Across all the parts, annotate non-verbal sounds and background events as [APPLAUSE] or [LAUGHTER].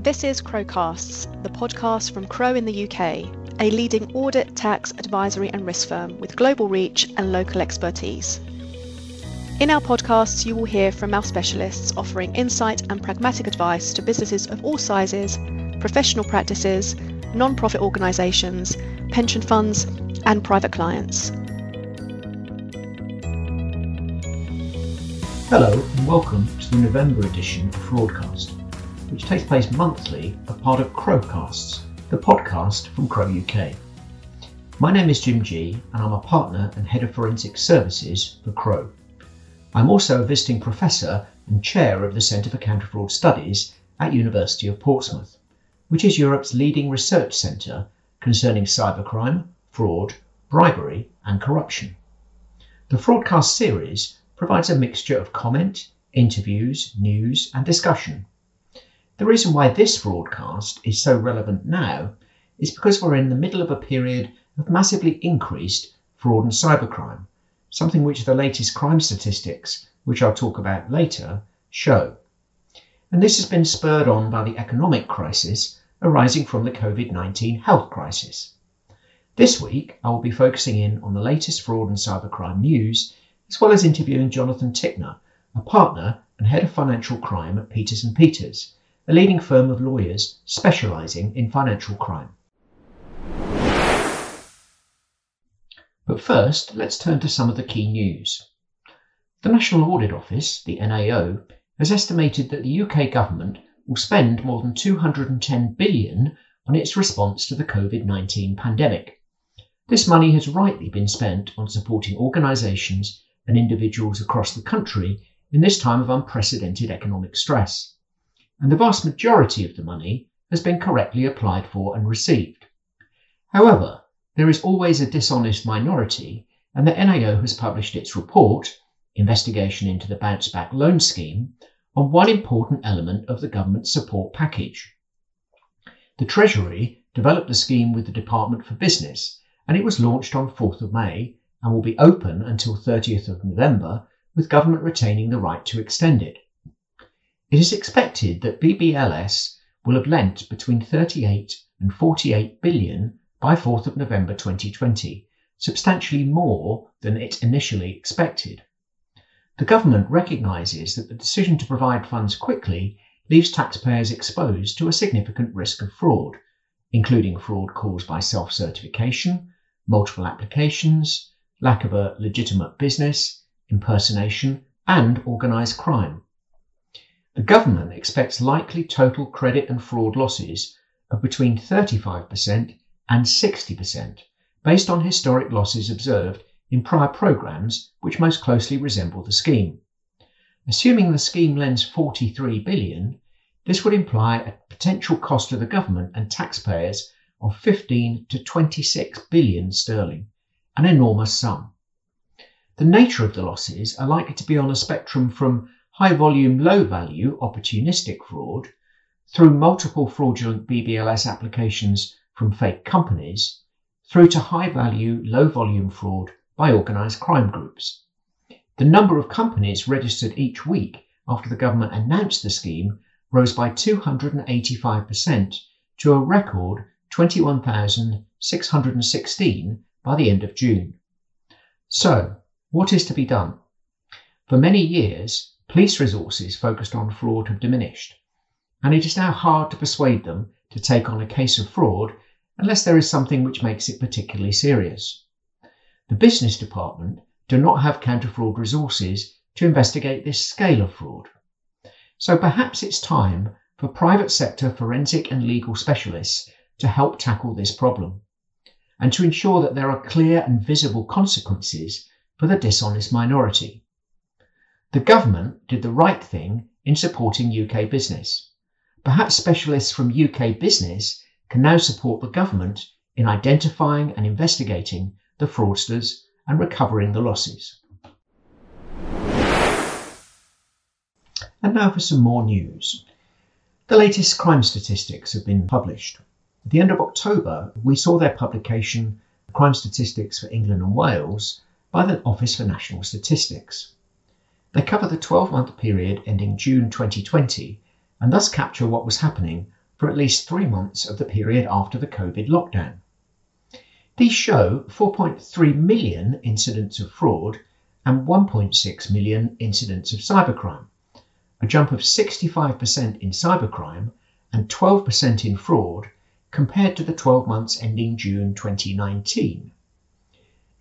This is Crowecasts, the podcast from Crowe in the UK, a leading audit, tax, advisory, and risk firm with global reach and local expertise. In our podcasts, you will hear from our specialists offering insight and pragmatic advice to businesses of all sizes, professional practices, non profit organisations, pension funds, and private clients. Hello, and welcome to the November edition of Fraudcast, which takes place monthly as part of Crowecasts, the podcast from Crowe UK. My name is Jim Gee, and I'm a partner and head of forensic services for Crowe. I'm also a visiting professor and chair of the Centre for Counter Fraud Studies at University of Portsmouth, which is Europe's leading research centre concerning cybercrime, fraud, bribery, and corruption. The Fraudcast series provides a mixture of comment, interviews, news, and discussion. The reason why this broadcast is so relevant now is because we're in the middle of a period of massively increased fraud and cybercrime, something which the latest crime statistics, which I'll talk about later, show. And this has been spurred on by the economic crisis arising from the COVID 19 health crisis. This week, I will be focusing in on the latest fraud and cybercrime news as well as interviewing Jonathan Tickner, a partner and head of financial crime at Peters and Peters, a leading firm of lawyers specializing in financial crime. But first, let's turn to some of the key news. The National Audit Office, the NAO, has estimated that the UK government will spend more than 210 billion on its response to the COVID-19 pandemic. This money has rightly been spent on supporting organisations and individuals across the country in this time of unprecedented economic stress. And the vast majority of the money has been correctly applied for and received. However, there is always a dishonest minority, and the NAO has published its report, Investigation into the Bounce Back Loan Scheme, on one important element of the government support package. The Treasury developed the scheme with the Department for Business, and it was launched on 4th of May and will be open until 30th of November, with government retaining the right to extend it. It is expected that BBLS will have lent between 38 and 48 billion by 4th of November 2020, substantially more than it initially expected. The government recognises that the decision to provide funds quickly leaves taxpayers exposed to a significant risk of fraud, including fraud caused by self certification, multiple applications, lack of a legitimate business, impersonation, and organised crime. The government expects likely total credit and fraud losses of between 35% and 60%, based on historic losses observed in prior programmes which most closely resemble the scheme. Assuming the scheme lends 43 billion, this would imply a potential cost to the government and taxpayers of 15 to 26 billion sterling an enormous sum. The nature of the losses are likely to be on a spectrum from high volume, low value opportunistic fraud through multiple fraudulent BBLS applications from fake companies through to high value, low volume fraud by organised crime groups. The number of companies registered each week after the government announced the scheme rose by 285% to a record 21,616 by the end of June. So, what is to be done? For many years, police resources focused on fraud have diminished, and it is now hard to persuade them to take on a case of fraud unless there is something which makes it particularly serious. The business department do not have counter fraud resources to investigate this scale of fraud. So perhaps it's time for private sector forensic and legal specialists to help tackle this problem and to ensure that there are clear and visible consequences for the dishonest minority. The government did the right thing in supporting UK business. Perhaps specialists from UK business can now support the government in identifying and investigating the fraudsters and recovering the losses. And now for some more news. The latest crime statistics have been published. At the end of October, we saw their publication, Crime Statistics for England and Wales, by the Office for National Statistics. They cover the 12 month period ending June 2020 and thus capture what was happening for at least three months of the period after the COVID lockdown. These show 4.3 million incidents of fraud and 1.6 million incidents of cybercrime, a jump of 65% in cybercrime and 12% in fraud compared to the 12 months ending June 2019.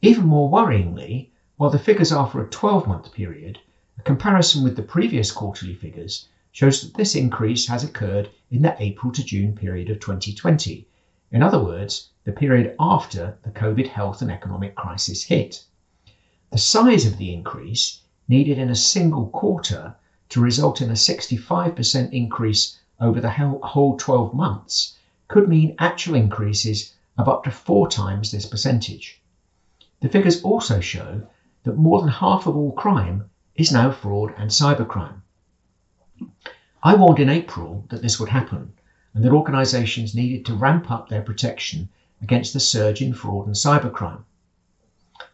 Even more worryingly, while the figures are for a 12 month period, a comparison with the previous quarterly figures shows that this increase has occurred in the April to June period of 2020. In other words, the period after the COVID health and economic crisis hit. The size of the increase needed in a single quarter to result in a 65% increase over the whole 12 months could mean actual increases of up to four times this percentage. The figures also show that more than half of all crime is now fraud and cybercrime. I warned in April that this would happen and that organisations needed to ramp up their protection against the surge in fraud and cybercrime.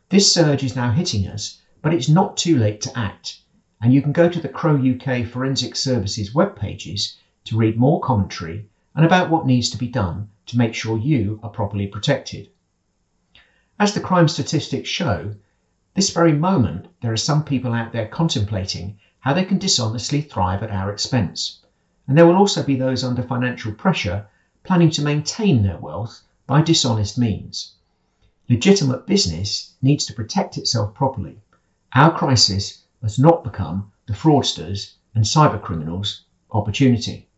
This surge is now hitting us, but it's not too late to act, and you can go to the Crowe UK Forensic Services web pages to read more commentary and about what needs to be done to make sure you are properly protected. As the crime statistics show, this very moment there are some people out there contemplating how they can dishonestly thrive at our expense. And there will also be those under financial pressure planning to maintain their wealth by dishonest means. Legitimate business needs to protect itself properly. Our crisis must not become the fraudsters and cybercriminals' opportunity.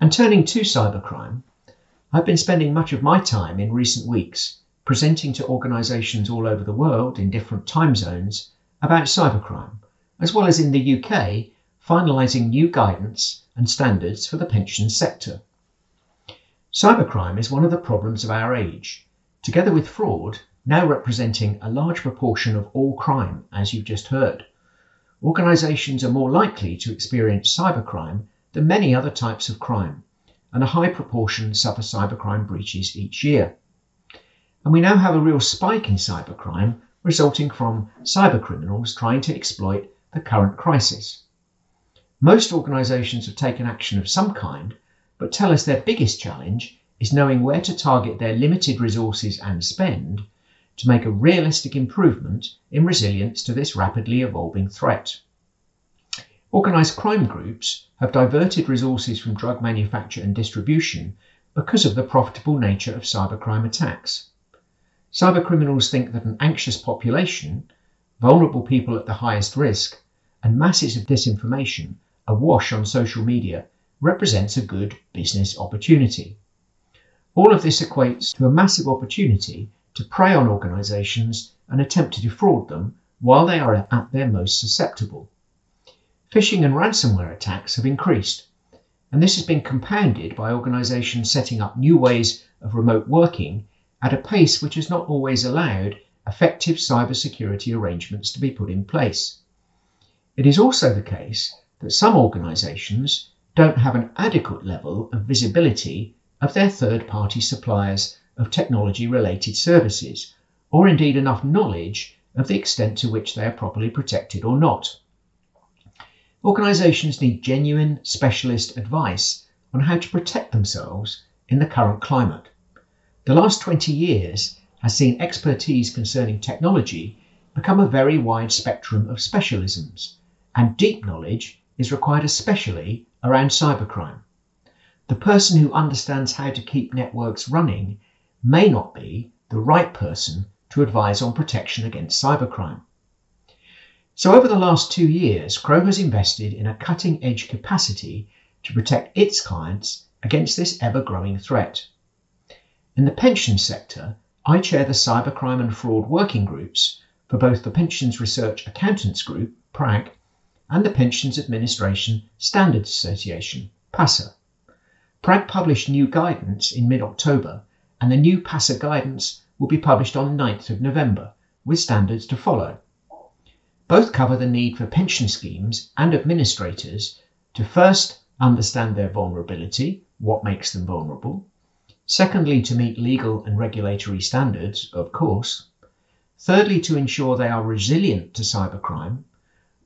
And turning to cybercrime, I've been spending much of my time in recent weeks presenting to organisations all over the world in different time zones about cybercrime, as well as in the UK, finalising new guidance and standards for the pensions sector. Cybercrime is one of the problems of our age, together with fraud, now representing a large proportion of all crime, as you've just heard. Organisations are more likely to experience cybercrime than many other types of crime, and a high proportion suffer cybercrime breaches each year. And we now have a real spike in cybercrime resulting from cybercriminals trying to exploit the current crisis. Most organisations have taken action of some kind, but tell us their biggest challenge is knowing where to target their limited resources and spend to make a realistic improvement in resilience to this rapidly evolving threat. Organised crime groups have diverted resources from drug manufacture and distribution because of the profitable nature of cybercrime attacks. Cybercriminals think that an anxious population, vulnerable people at the highest risk, and masses of disinformation awash on social media represents a good business opportunity. All of this equates to a massive opportunity to prey on organisations and attempt to defraud them while they are at their most susceptible. Phishing and ransomware attacks have increased, and this has been compounded by organisations setting up new ways of remote working at a pace which has not always allowed effective cybersecurity arrangements to be put in place. It is also the case that some organisations don't have an adequate level of visibility of their third party suppliers of technology related services, or indeed enough knowledge of the extent to which they are properly protected or not. Organisations need genuine specialist advice on how to protect themselves in the current climate. The last 20 years has seen expertise concerning technology become a very wide spectrum of specialisms, and deep knowledge is required especially around cybercrime. The person who understands how to keep networks running may not be the right person to advise on protection against cybercrime. So, over the last two years, Crowe has invested in a cutting edge capacity to protect its clients against this ever growing threat. In the pension sector, I chair the Cybercrime and Fraud Working Groups for both the Pensions Research Accountants Group, PRAG, and the Pensions Administration Standards Association, PASA. PRAG published new guidance in mid October, and the new PASA guidance will be published on 9th of November, with standards to follow. Both cover the need for pension schemes and administrators to first understand their vulnerability, what makes them vulnerable, secondly, to meet legal and regulatory standards, of course, thirdly, to ensure they are resilient to cybercrime,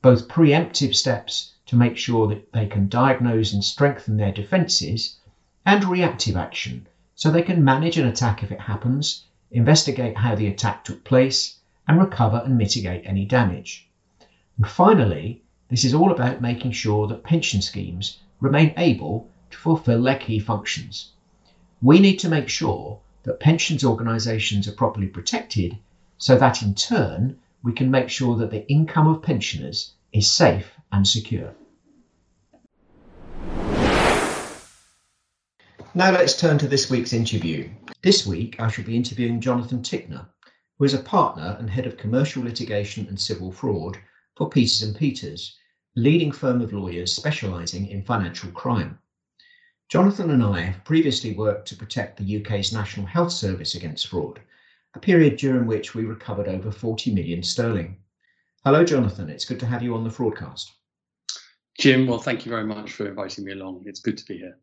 both preemptive steps to make sure that they can diagnose and strengthen their defences, and reactive action so they can manage an attack if it happens, investigate how the attack took place, and recover and mitigate any damage. And finally, this is all about making sure that pension schemes remain able to fulfill their key functions. We need to make sure that pensions organisations are properly protected so that in turn we can make sure that the income of pensioners is safe and secure. Now let's turn to this week's interview. This week I shall be interviewing Jonathan Tickner, who is a partner and head of commercial litigation and civil fraud for Peters and Peters, leading firm of lawyers specialising in financial crime. Jonathan and I have previously worked to protect the UK's National Health Service against fraud, a period during which we recovered over 40 million sterling. Hello, Jonathan. It's good to have you on the Fraudcast. Jim, well, thank you very much for inviting me along. It's good to be here.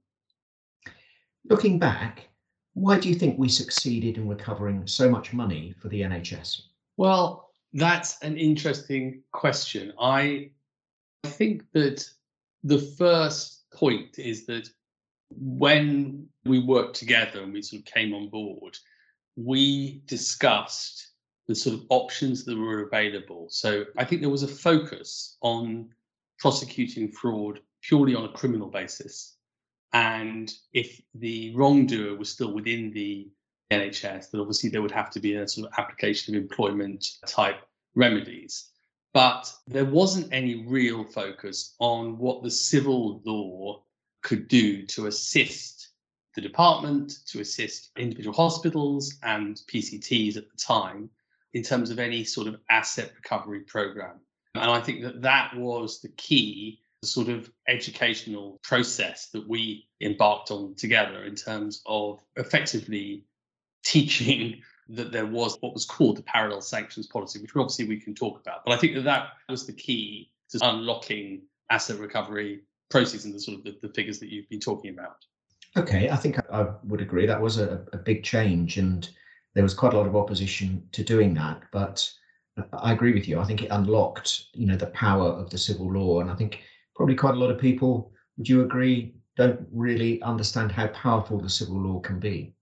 Looking back, why do you think we succeeded in recovering so much money for the NHS? Well, that's an interesting question. I think that the first point is that when we worked together and we sort of came on board, we discussed the sort of options that were available. So I think there was a focus on prosecuting fraud purely on a criminal basis. And if the wrongdoer was still within the NHS, then obviously there would have to be a sort of application of employment type remedies. But there wasn't any real focus on what the civil law could do to assist the department, to assist individual hospitals and PCTs at the time in terms of any sort of asset recovery program. And I think that that was the key sort of educational process that we embarked on together in terms of effectively teaching [LAUGHS] that there was what was called the parallel sanctions policy, which obviously we can talk about. But I think that that was the key to unlocking asset recovery proceeds and the sort of the, the figures that you've been talking about. Okay, I think I would agree that was a, a big change, and there was quite a lot of opposition to doing that. But I agree with you. I think it unlocked, you know, the power of the civil law, and I think probably quite a lot of people. Would you agree? Don't really understand how powerful the civil law can be.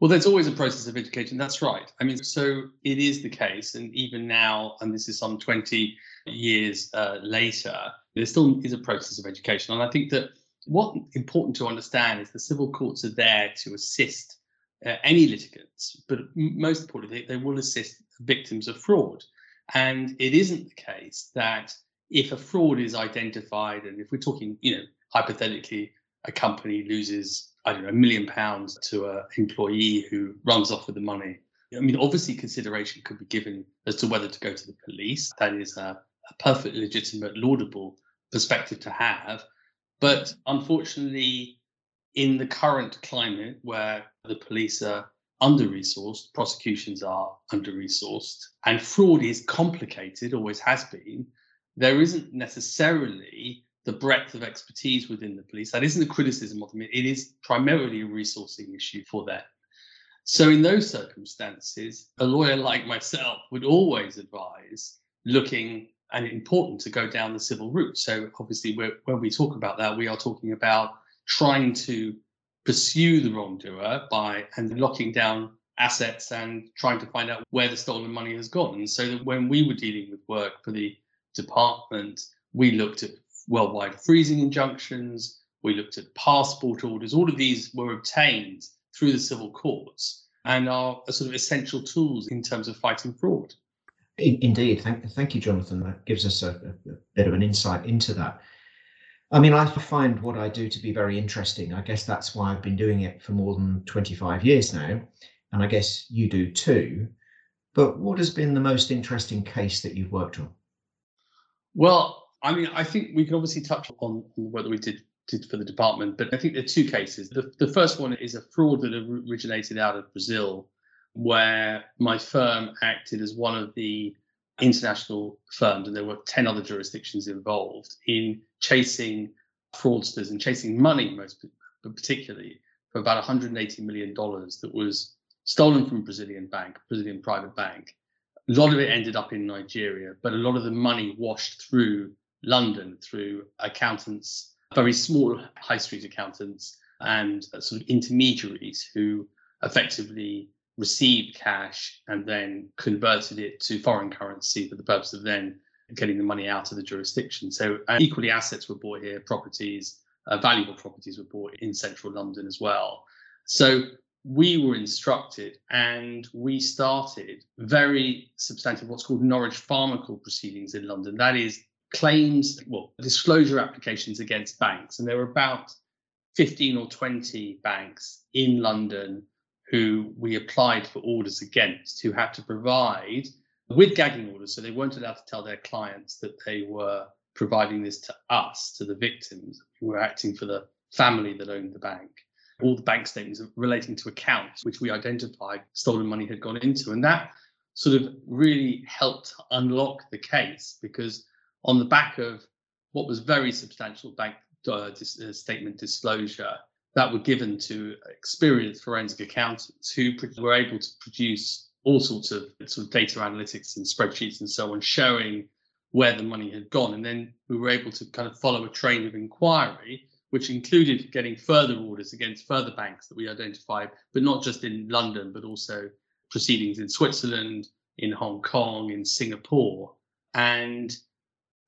Well, there's always a process of education. That's right. I mean, so it is the case, and even now, and this is some 20 years uh, later, there still is a process of education. And I think that what's important to understand is the civil courts are there to assist uh, any litigants, but most importantly, they, they will assist victims of fraud. And it isn't the case that if a fraud is identified, and if we're talking, you know, hypothetically, a company loses I don't know, a million pounds to an employee who runs off with the money. I mean, obviously, consideration could be given as to whether to go to the police. That is a, a perfectly legitimate, laudable perspective to have. But unfortunately, in the current climate where the police are under resourced, prosecutions are under resourced, and fraud is complicated, always has been, there isn't necessarily the breadth of expertise within the police. That isn't a criticism of them, it is primarily a resourcing issue for them. So, in those circumstances, a lawyer like myself would always advise looking and important to go down the civil route. So, obviously, when we talk about that, we are talking about trying to pursue the wrongdoer by and locking down assets and trying to find out where the stolen money has gone. So, that when we were dealing with work for the department, we looked at worldwide freezing injunctions, we looked at passport orders. All of these were obtained through the civil courts and are sort of essential tools in terms of fighting fraud. Indeed. Thank, thank you, Jonathan. That gives us a, a bit of an insight into that. I mean, I find what I do to be very interesting. I guess that's why I've been doing it for more than 25 years now. And I guess you do too. But what has been the most interesting case that you've worked on? Well, I mean, I think we can obviously touch on what we did did for the department, but I think there are two cases. The, the first one is a fraud that originated out of Brazil, where my firm acted as one of the international firms, and there were 10 other jurisdictions involved in chasing fraudsters and chasing money, most particularly, for about $180 million that was stolen from Brazilian bank, Brazilian private bank. A lot of it ended up in Nigeria, but a lot of the money washed through London through accountants, very small high street accountants and uh, sort of intermediaries who effectively received cash and then converted it to foreign currency for the purpose of then getting the money out of the jurisdiction. So equally, assets were bought here, properties, uh, valuable properties were bought in central London as well. So we were instructed and we started very substantive what's called Norwich Pharmacal proceedings in London. That is claims, well, disclosure applications against banks. And there were about 15 or 20 banks in London who we applied for orders against, who had to provide with gagging orders. So they weren't allowed to tell their clients that they were providing this to us, to the victims. We were acting for the family that owned the bank. All the bank statements relating to accounts, which we identified stolen money had gone into. And that sort of really helped unlock the case because on the back of what was very substantial bank uh, dis- uh, statement disclosure that were given to experienced forensic accountants who were able to produce all sorts of sort of data analytics and spreadsheets and so on, showing where the money had gone. And then we were able to kind of follow a train of inquiry, which included getting further orders against further banks that we identified, but not just in London, but also proceedings in Switzerland, in Hong Kong, in Singapore. And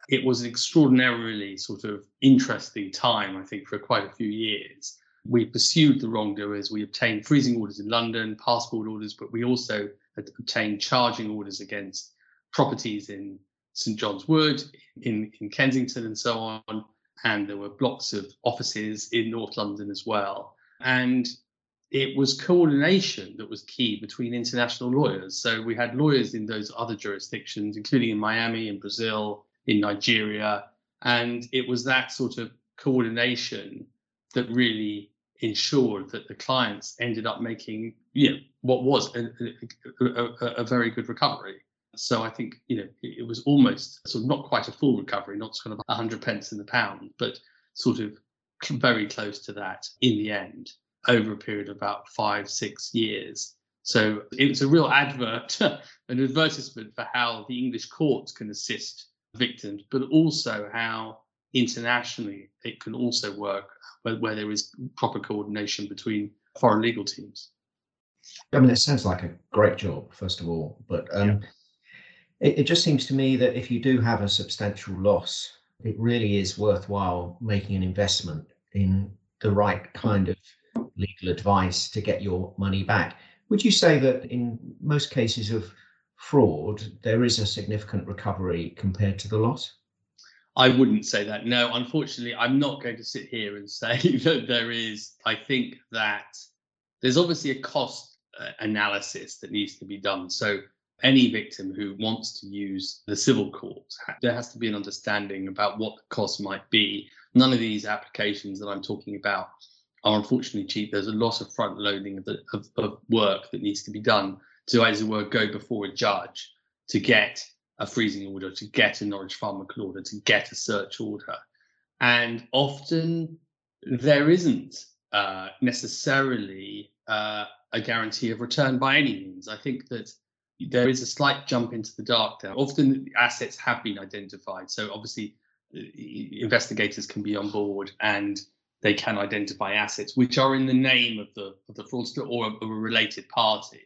it was an extraordinarily sort of interesting time, I think, for quite a few years. We pursued the wrongdoers. We obtained freezing orders in London, passport orders, but we also obtained charging orders against properties in St John's Wood, in, in Kensington, and so on. And there were blocks of offices in North London as well. And it was coordination that was key between international lawyers. So we had lawyers in those other jurisdictions, including in Miami, in Brazil, in Nigeria. And it was that sort of coordination that really ensured that the clients ended up making, you know, what was a, a, a, very good recovery. So I think, you know, it, it was almost sort of not quite a full recovery, not kind of 100 pence in the pound, but sort of very close to that in the end over a period of about five, six years. So it was a real advert, [LAUGHS] an advertisement for how the English courts can assist victims, but also how internationally it can also work where, where there is proper coordination between foreign legal teams. I mean, it sounds like a great job, first of all, but um, yeah. it, it just seems to me that if you do have a substantial loss, it really is worthwhile making an investment in the right kind of legal advice to get your money back. Would you say that in most cases of fraud, there is a significant recovery compared to the loss? I wouldn't say that. No, unfortunately, I'm not going to sit here and say [LAUGHS] that there is. I think that there's obviously a cost uh, analysis that needs to be done. So, any victim who wants to use the civil court, there has to be an understanding about what the cost might be. None of these applications that I'm talking about are unfortunately cheap. There's a lot of front loading of, the, of, of work that needs to be done to, as it were, go before a judge to get a freezing order, to get a Norwich Pharmacal order, to get a search order. And often there isn't uh, necessarily uh, a guarantee of return by any means. I think that there is a slight jump into the dark there. Often assets have been identified. So obviously, uh, investigators can be on board and they can identify assets which are in the name of the of the fraudster or of a related party.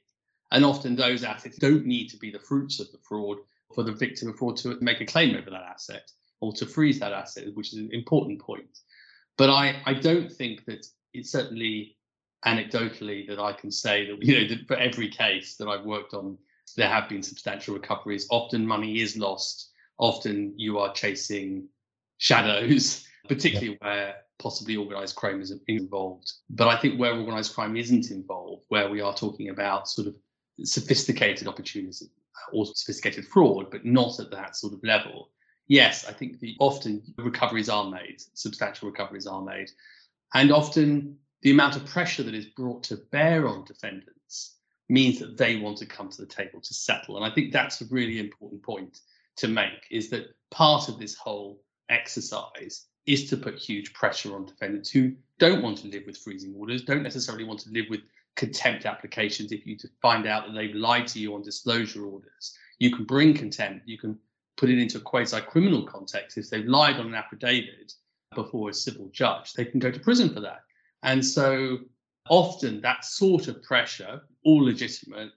And often those assets don't need to be the fruits of the fraud for the victim of fraud to make a claim over that asset or to freeze that asset, which is an important point. But I, I don't think that it's certainly anecdotally that I can say that, you know, that for every case that I've worked on, there have been substantial recoveries. Often money is lost. Often you are chasing shadows, [LAUGHS] particularly yeah. where possibly organized crime is involved. But I think where organized crime isn't involved, where we are talking about sort of sophisticated opportunities or sophisticated fraud, but not at that sort of level. Yes, I think the often recoveries are made, substantial recoveries are made, and often the amount of pressure that is brought to bear on defendants means that they want to come to the table to settle. And I think that's a really important point to make is that part of this whole exercise is to put huge pressure on defendants who don't want to live with freezing orders, don't necessarily want to live with contempt applications if you find out that they've lied to you on disclosure orders. You can bring contempt, you can put it into a quasi criminal context. If they've lied on an affidavit before a civil judge, they can go to prison for that. And so often that sort of pressure, all legitimate,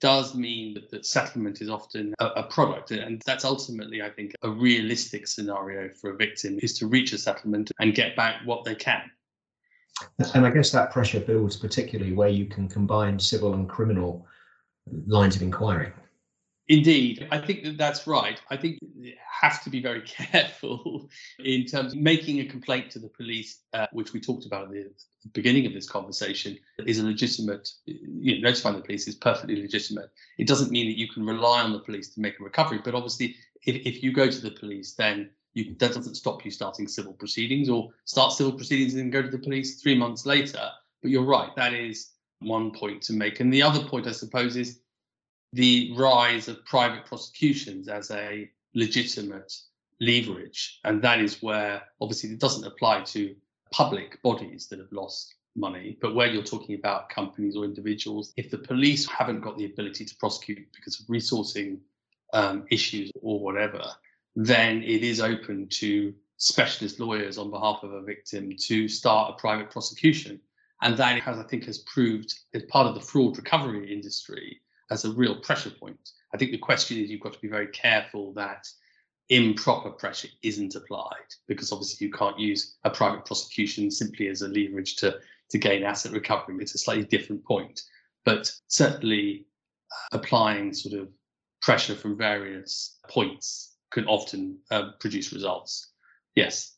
does mean that, that settlement is often a, a, product. And that's ultimately, I think, a realistic scenario for a victim is to reach a settlement and get back what they can. And I guess that pressure builds particularly where you can combine civil and criminal lines of inquiry. Indeed, I think that that's right. I think you have to be very [LAUGHS] careful in terms of making a complaint to the police, uh, which we talked about at the beginning of this conversation, is a legitimate, you know, notifying the police is perfectly legitimate. It doesn't mean that you can rely on the police to make a recovery, but obviously, if, if you go to the police, then you, that doesn't stop you starting civil proceedings or start civil proceedings and then go to the police three months later. But you're right, that is one point to make. And the other point, I suppose, is the rise of private prosecutions as a legitimate leverage. And that is where, obviously, it doesn't apply to public bodies that have lost money, but where you're talking about companies or individuals, if the police haven't got the ability to prosecute because of resourcing um, issues or whatever, then it is open to specialist lawyers on behalf of a victim to start a private prosecution. And that has, I think, has proved as part of the fraud recovery industry as a real pressure point. I think the question is you've got to be very careful that improper pressure isn't applied because obviously you can't use a private prosecution simply as a leverage to to gain asset recovery. It's a slightly different point, but certainly applying sort of pressure from various points can often uh, produce results. Yes.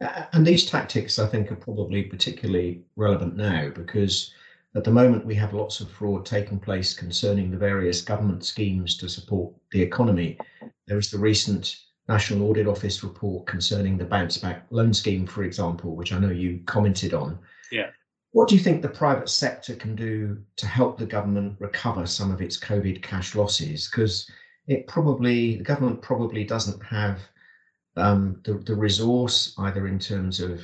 And these tactics, I think, are probably particularly relevant now because at the moment, we have lots of fraud taking place concerning the various government schemes to support the economy. There was the recent National Audit Office report concerning the bounce back loan scheme, for example, which I know you commented on. Yeah. What do you think the private sector can do to help the government recover some of its COVID cash losses? Because it probably, the government probably doesn't have um, the, the resource either in terms of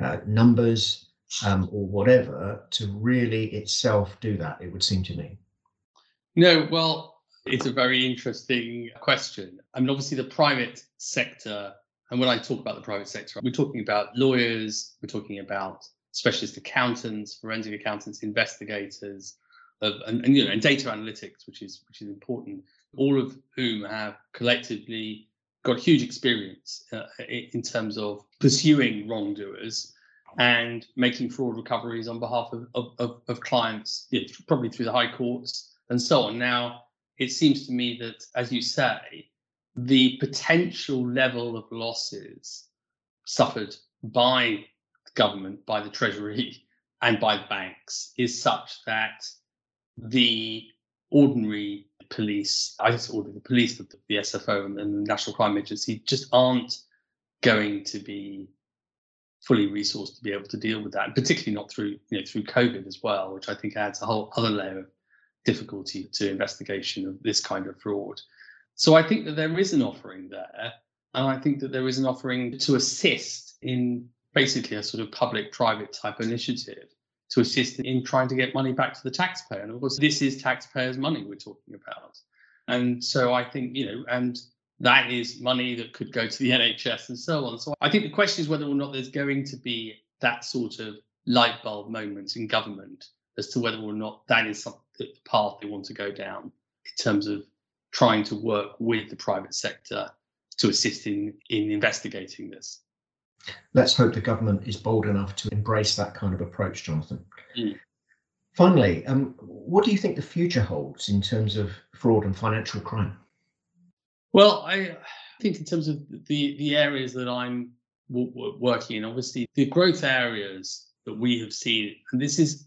uh, numbers um, or whatever to really itself do that, it would seem to me. No, well, it's a very interesting question. I mean, obviously, the private sector, and when I talk about the private sector, we're talking about lawyers, we're talking about specialist accountants, forensic accountants, investigators, of, and, and, you know, and data analytics, which is which is important. All of whom have collectively got huge experience uh, in terms of pursuing wrongdoers and making fraud recoveries on behalf of, of, of, of clients, you know, probably through the high courts and so on. Now, it seems to me that, as you say, the potential level of losses suffered by the government, by the Treasury, [LAUGHS] and by banks is such that the ordinary police, I just ordered the police, the, the SFO, and the National Crime Agency just aren't going to be fully resourced to be able to deal with that, and particularly not through you know through COVID as well, which I think adds a whole other layer of difficulty to investigation of this kind of fraud. So I think that there is an offering there, and I think that there is an offering to assist in basically a sort of public-private type initiative to assist in trying to get money back to the taxpayer. And of course, this is taxpayers' money we're talking about. And so I think, you know, and that is money that could go to the [LAUGHS] NHS and so on. So I think the question is whether or not there's going to be that sort of light bulb moment in government as to whether or not that is the path they want to go down in terms of trying to work with the private sector to assist in, in investigating this. Let's hope the government is bold enough to embrace that kind of approach, Jonathan. Mm. Finally, um, what do you think the future holds in terms of fraud and financial crime? Well, I think in terms of the the areas that I'm w- w- working in, obviously the growth areas that we have seen, and this is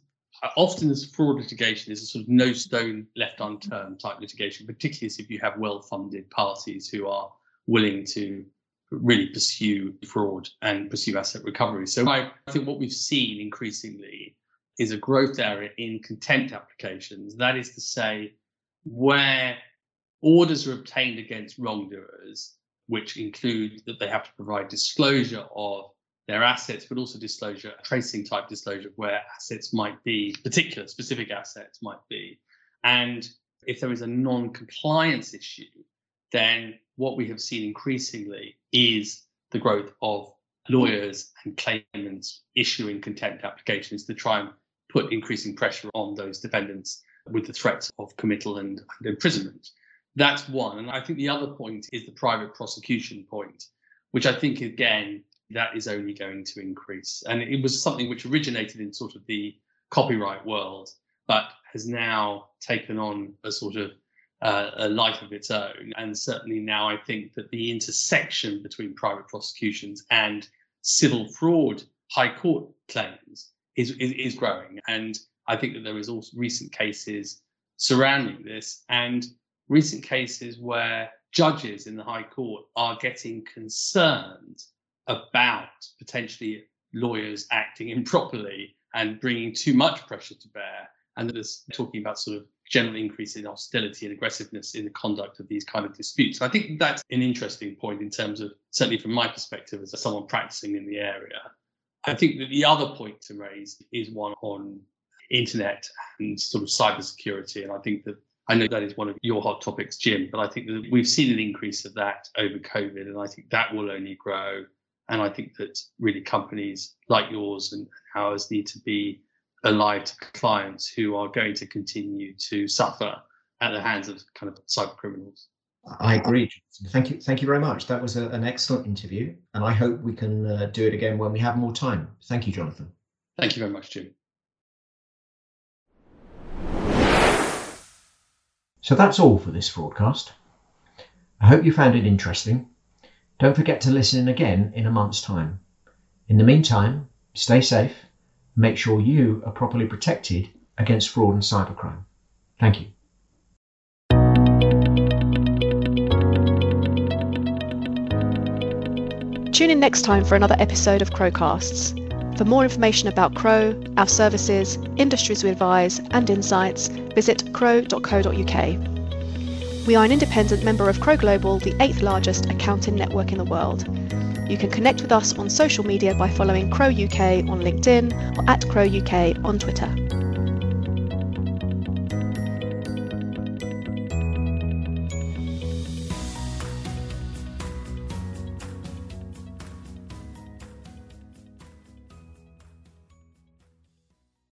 often as fraud litigation is a sort of no stone left unturned type litigation, particularly if you have well-funded parties who are willing to really pursue fraud and pursue asset recovery. So I think what we've seen increasingly is a growth area in contempt applications. That is to say, where orders are obtained against wrongdoers, which include that they have to provide disclosure of their assets, but also disclosure, tracing type disclosure of where assets might be, particular specific assets might be. And if there is a non compliance issue, then what we have seen increasingly is the growth of lawyers and claimants issuing contempt applications to try and put increasing pressure on those defendants with the threats of committal and, and imprisonment. That's one. And I think the other point is the private prosecution point, which I think, again, that is only going to increase. And it was something which originated in sort of the copyright world, but has now taken on a sort of uh, a life of its own. And certainly now I think that the intersection between private prosecutions and civil fraud high court claims is, is, is growing. And I think that there is also recent cases surrounding this and recent cases where judges in the high court are getting concerned about potentially lawyers acting [LAUGHS] improperly and bringing too much pressure to bear and there's talking about sort of general increase in hostility and aggressiveness in the conduct of these kind of disputes. I think that's an interesting point in terms of certainly from my perspective as someone practicing in the area. I think that the other point to raise is one on internet and sort of cybersecurity. And I think that I know that is one of your hot topics, Jim, but I think that we've seen an increase of that over COVID, and I think that will only grow. And I think that really companies like yours and ours need to be alive to clients who are going to continue to suffer at the hands of kind of cyber criminals. I agree. Thank you. Thank you very much. That was a, an excellent interview, and I hope we can uh, do it again when we have more time. Thank you, Jonathan. Thank you very much, Jim. So that's all for this broadcast. I hope you found it interesting. Don't forget to listen in again in a month's time. In the meantime, stay safe make sure you are properly protected against fraud and cybercrime. Thank you. Tune in next time for another episode of Crowecasts. For more information about Crowe, our services, industries we advise, and insights, visit crowe.co.uk. We are an independent member of Crowe Global, the eighth largest accounting network in the world. You can connect with us on social media by following Crowe UK on LinkedIn or at Crowe UK on Twitter.